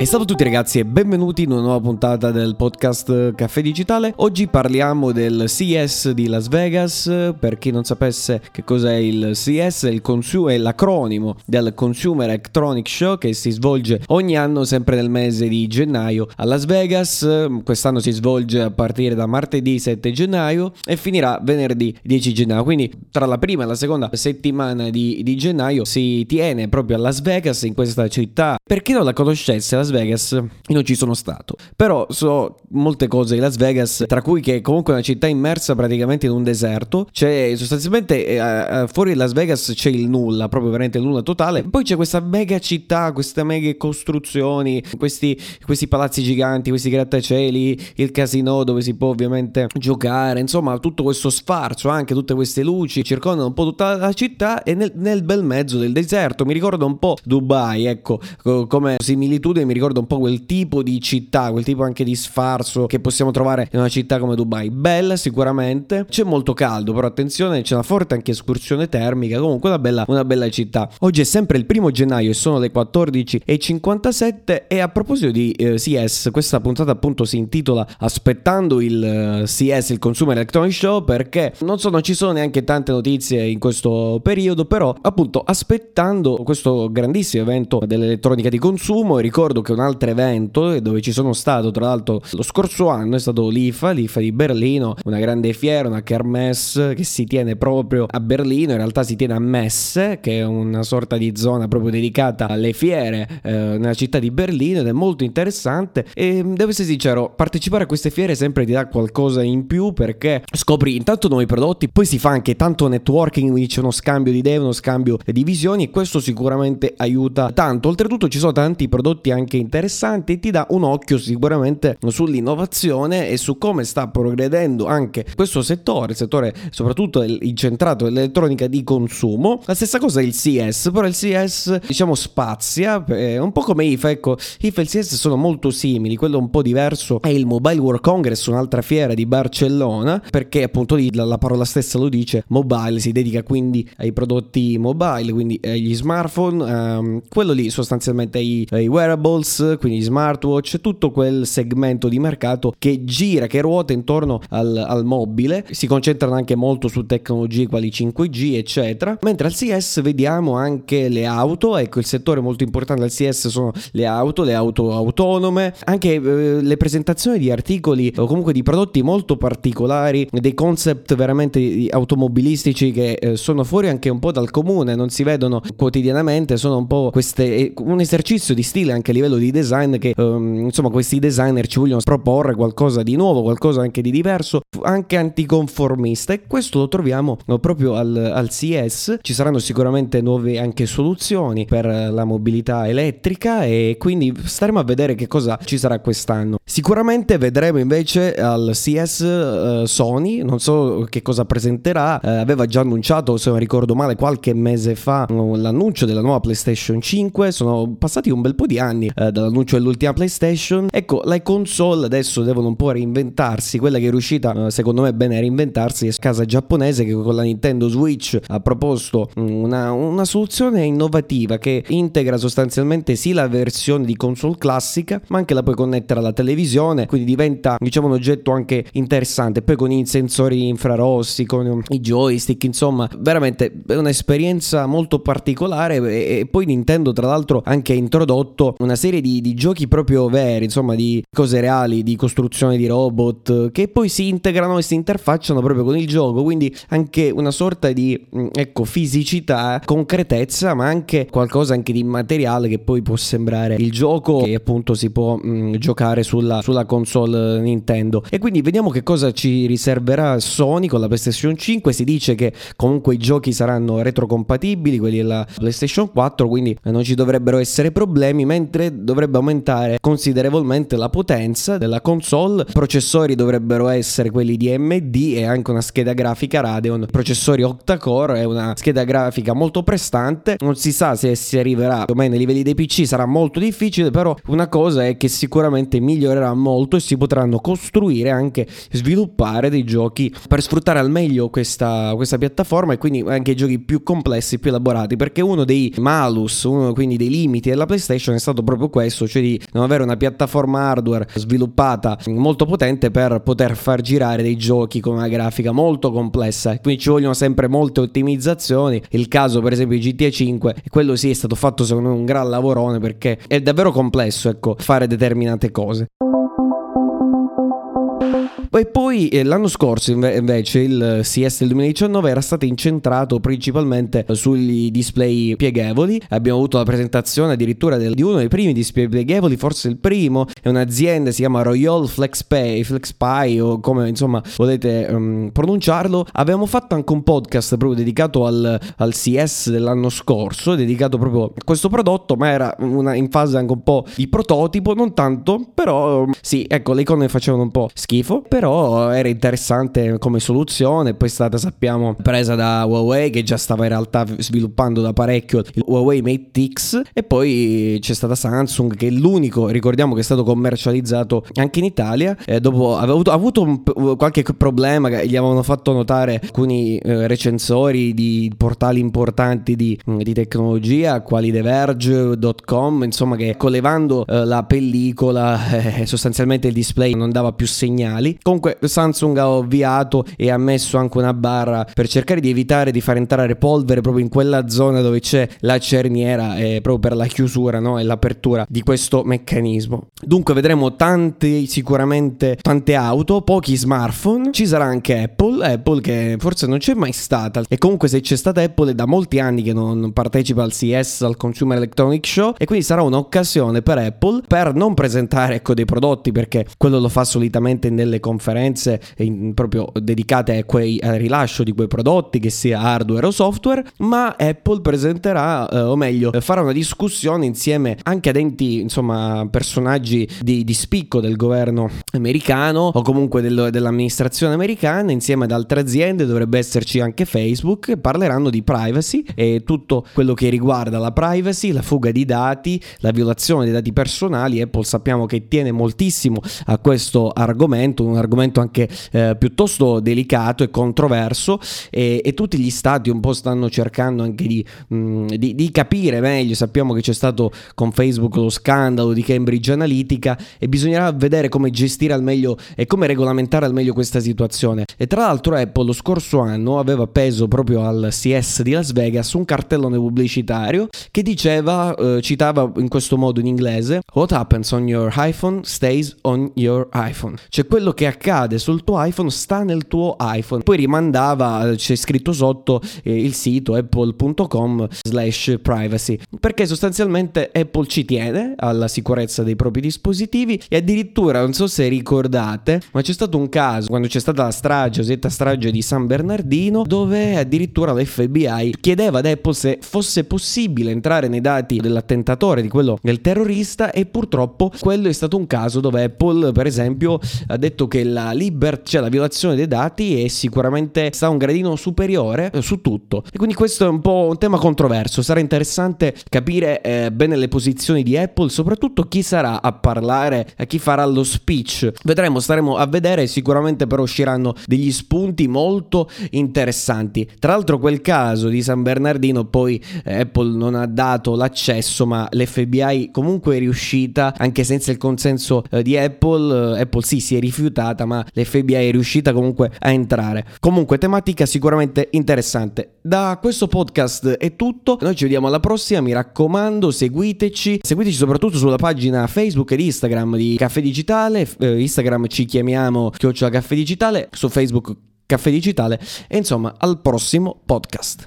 E salve a tutti ragazzi e benvenuti in una nuova puntata del podcast Caffè Digitale. Oggi parliamo del CES di Las Vegas. Per chi non sapesse che cos'è il CES, il consu- è l'acronimo del Consumer Electronic Show che si svolge ogni anno sempre nel mese di gennaio a Las Vegas. Quest'anno si svolge a partire da martedì 7 gennaio e finirà venerdì 10 gennaio. Quindi tra la prima e la seconda settimana di, di gennaio si tiene proprio a Las Vegas, in questa città. Per chi non la conoscesse, Las Vegas, io non ci sono stato, però so molte cose di Las Vegas, tra cui che è comunque una città immersa praticamente in un deserto, c'è sostanzialmente eh, fuori Las Vegas c'è il nulla, proprio veramente il nulla totale, poi c'è questa mega città, queste mega costruzioni, questi, questi palazzi giganti, questi grattacieli, il casino dove si può ovviamente giocare, insomma tutto questo sfarzo, anche tutte queste luci circondano un po' tutta la città e nel, nel bel mezzo del deserto, mi ricorda un po' Dubai, ecco, come similitudine mi ricorda un po' quel tipo di città, quel tipo anche di sfarzo che possiamo trovare in una città come Dubai. Bella sicuramente, c'è molto caldo, però attenzione, c'è una forte anche escursione termica, comunque una bella, una bella città. Oggi è sempre il primo gennaio e sono le 14.57 e a proposito di eh, CS, questa puntata appunto si intitola Aspettando il eh, CS, il Consumer Electronic Show, perché non, so, non ci sono neanche tante notizie in questo periodo, però appunto aspettando questo grandissimo evento dell'elettronica di consumo, ricordo che un altro evento dove ci sono stato tra l'altro lo scorso anno è stato l'IFA, l'IFA di Berlino, una grande fiera, una kermesse che si tiene proprio a Berlino, in realtà si tiene a Messe, che è una sorta di zona proprio dedicata alle fiere eh, nella città di Berlino ed è molto interessante e devo essere sincero, partecipare a queste fiere sempre ti dà qualcosa in più perché scopri intanto nuovi prodotti, poi si fa anche tanto networking, quindi c'è uno scambio di idee, uno scambio di visioni e questo sicuramente aiuta tanto. Oltretutto ci sono tanti prodotti anche interessanti e ti dà un occhio sicuramente sull'innovazione e su come sta progredendo anche questo settore, il settore soprattutto incentrato nell'elettronica di consumo. La stessa cosa è il CS, però il CS diciamo spazia, eh, un po' come IFA, ecco, IFA e il CS sono molto simili, quello un po' diverso è il Mobile World Congress, un'altra fiera di Barcellona, perché appunto lì la parola stessa lo dice, mobile, si dedica quindi ai prodotti mobile, quindi agli smartphone, ehm, quello lì sostanzialmente ai, ai wearables, quindi smartwatch, tutto quel segmento di mercato che gira, che ruota intorno al, al mobile, si concentrano anche molto su tecnologie quali 5G, eccetera. Mentre al CS vediamo anche le auto, ecco il settore molto importante del CS sono le auto, le auto autonome, anche eh, le presentazioni di articoli o comunque di prodotti molto particolari, dei concept veramente automobilistici che eh, sono fuori anche un po' dal comune, non si vedono quotidianamente, sono un po' queste, eh, un esercizio di stile anche a livello di design che um, insomma questi designer ci vogliono proporre qualcosa di nuovo, qualcosa anche di diverso, anche anticonformista e questo lo troviamo proprio al, al CS. Ci saranno sicuramente nuove anche soluzioni per la mobilità elettrica e quindi staremo a vedere che cosa ci sarà quest'anno. Sicuramente vedremo invece al CS uh, Sony, non so che cosa presenterà, uh, aveva già annunciato, se non ricordo male, qualche mese fa uh, l'annuncio della nuova PlayStation 5, sono passati un bel po' di anni dall'annuncio dell'ultima PlayStation. Ecco, le console adesso devono un po' reinventarsi, quella che è riuscita secondo me bene a reinventarsi è casa giapponese che con la Nintendo Switch ha proposto mm, una, una soluzione innovativa che integra sostanzialmente sì la versione di console classica, ma anche la puoi connettere alla televisione, quindi diventa diciamo un oggetto anche interessante, poi con i sensori infrarossi, con i joystick, insomma, veramente è un'esperienza molto particolare e, e poi Nintendo tra l'altro anche ha introdotto una serie di, di giochi proprio veri, insomma, di cose reali, di costruzione di robot che poi si integrano e si interfacciano proprio con il gioco, quindi anche una sorta di mm, ecco fisicità, concretezza, ma anche qualcosa anche di materiale che poi può sembrare il gioco che appunto si può mh, mm, giocare sulla, sulla console Nintendo. E quindi vediamo che cosa ci riserverà Sony con la PlayStation 5. Si dice che comunque i giochi saranno retrocompatibili, quelli della PlayStation 4, quindi non ci dovrebbero essere problemi, mentre dovrebbe aumentare considerevolmente la potenza della console. Processori dovrebbero essere quelli di AMD e anche una scheda grafica Radeon, processori octa-core e una scheda grafica molto prestante. Non si sa se si arriverà ormai nei livelli dei PC, sarà molto difficile, però una cosa è che sicuramente migliorerà molto e si potranno costruire anche sviluppare dei giochi per sfruttare al meglio questa, questa piattaforma e quindi anche giochi più complessi, più elaborati, perché uno dei malus, uno quindi dei limiti della PlayStation è stato proprio proprio questo, cioè di non avere una piattaforma hardware sviluppata molto potente per poter far girare dei giochi con una grafica molto complessa. Quindi ci vogliono sempre molte ottimizzazioni. Il caso, per esempio, di GTA 5, quello sì è stato fatto secondo me un gran lavorone perché è davvero complesso, ecco, fare determinate cose. E poi eh, l'anno scorso invece il CS del 2019 era stato incentrato principalmente sugli display pieghevoli. Abbiamo avuto la presentazione addirittura di uno dei primi display pieghevoli, forse il primo, è un'azienda, si chiama Royal FlexPay, FlexPay o come insomma volete um, pronunciarlo. Abbiamo fatto anche un podcast proprio dedicato al, al CS dell'anno scorso, dedicato proprio a questo prodotto, ma era una, in fase anche un po' di prototipo, non tanto, però sì, ecco, le icone facevano un po' schifo però era interessante come soluzione, poi è stata sappiamo presa da Huawei che già stava in realtà sviluppando da parecchio il Huawei Mate X. E poi c'è stata Samsung che è l'unico, ricordiamo che è stato commercializzato anche in Italia, eh, dopo aveva avuto, avuto un, qualche problema che gli avevano fatto notare alcuni eh, recensori di portali importanti di, di tecnologia, quali TheVerge.com, insomma che collevando eh, la pellicola eh, sostanzialmente il display non dava più segnali. Comunque Samsung ha avviato e ha messo anche una barra per cercare di evitare di far entrare polvere proprio in quella zona dove c'è la cerniera eh, proprio per la chiusura no? e l'apertura di questo meccanismo. Dunque vedremo tante sicuramente tante auto, pochi smartphone, ci sarà anche Apple, Apple che forse non c'è mai stata e comunque se c'è stata Apple è da molti anni che non partecipa al CS, al Consumer Electronic Show e quindi sarà un'occasione per Apple per non presentare ecco dei prodotti perché quello lo fa solitamente nelle conferenze conferenze in, proprio dedicate quei, al rilascio di quei prodotti, che sia hardware o software, ma Apple presenterà, eh, o meglio, farà una discussione insieme anche ad enti, insomma, personaggi di, di spicco del governo americano o comunque del, dell'amministrazione americana, insieme ad altre aziende, dovrebbe esserci anche Facebook, parleranno di privacy e tutto quello che riguarda la privacy, la fuga di dati, la violazione dei dati personali. Apple sappiamo che tiene moltissimo a questo argomento, un argomento argomento anche eh, piuttosto delicato e controverso e, e, tutti gli stati un po' stanno cercando anche di, mh, mm, di, di, capire meglio, sappiamo che c'è stato con Facebook lo scandalo di Cambridge Analytica e bisognerà vedere come gestire al meglio e come regolamentare al meglio questa situazione. E tra l'altro Apple lo scorso anno aveva appeso proprio al CS di Las Vegas un cartellone pubblicitario che diceva, eh, citava in questo modo in inglese, What happens on your iPhone stays on your iPhone. Cioè quello che accade sul tuo iPhone sta nel tuo iPhone. Poi rimandava, c'è scritto sotto eh, il sito apple.com slash privacy, perché sostanzialmente Apple ci tiene alla sicurezza dei propri dispositivi e addirittura, non so se ricordate, ma c'è stato un caso quando c'è stata la strage, cosiddetta strage di San Bernardino, dove addirittura l'FBI chiedeva ad Apple se fosse possibile entrare nei dati dell'attentatore, di quello del terrorista e purtroppo quello è stato un caso dove Apple per esempio ha detto che la liber- cioè la violazione dei dati è sicuramente sta un gradino superiore eh, su tutto. E quindi questo è un po' un tema controverso. Sarà interessante capire eh, bene le posizioni di Apple, soprattutto chi sarà a parlare, e chi farà lo speech. Vedremo, staremo a vedere. Sicuramente però usciranno degli spunti molto interessanti. Tra l'altro, quel caso di San Bernardino, poi eh, Apple non ha dato l'accesso, ma l'FBI comunque è riuscita, anche senza il consenso eh, di Apple. Eh, Apple sì, si è rifiutata sbagliata, ma l'FBI è riuscita comunque a entrare. Comunque, tematica sicuramente interessante. Da questo podcast è tutto. Noi ci vediamo alla prossima. Mi raccomando, seguiteci. Seguiteci soprattutto sulla pagina Facebook ed Instagram di Caffè Digitale. Eh, Instagram ci chiamiamo Chiocciola Caffè Digitale. Su Facebook Caffè Digitale. E insomma, al prossimo podcast.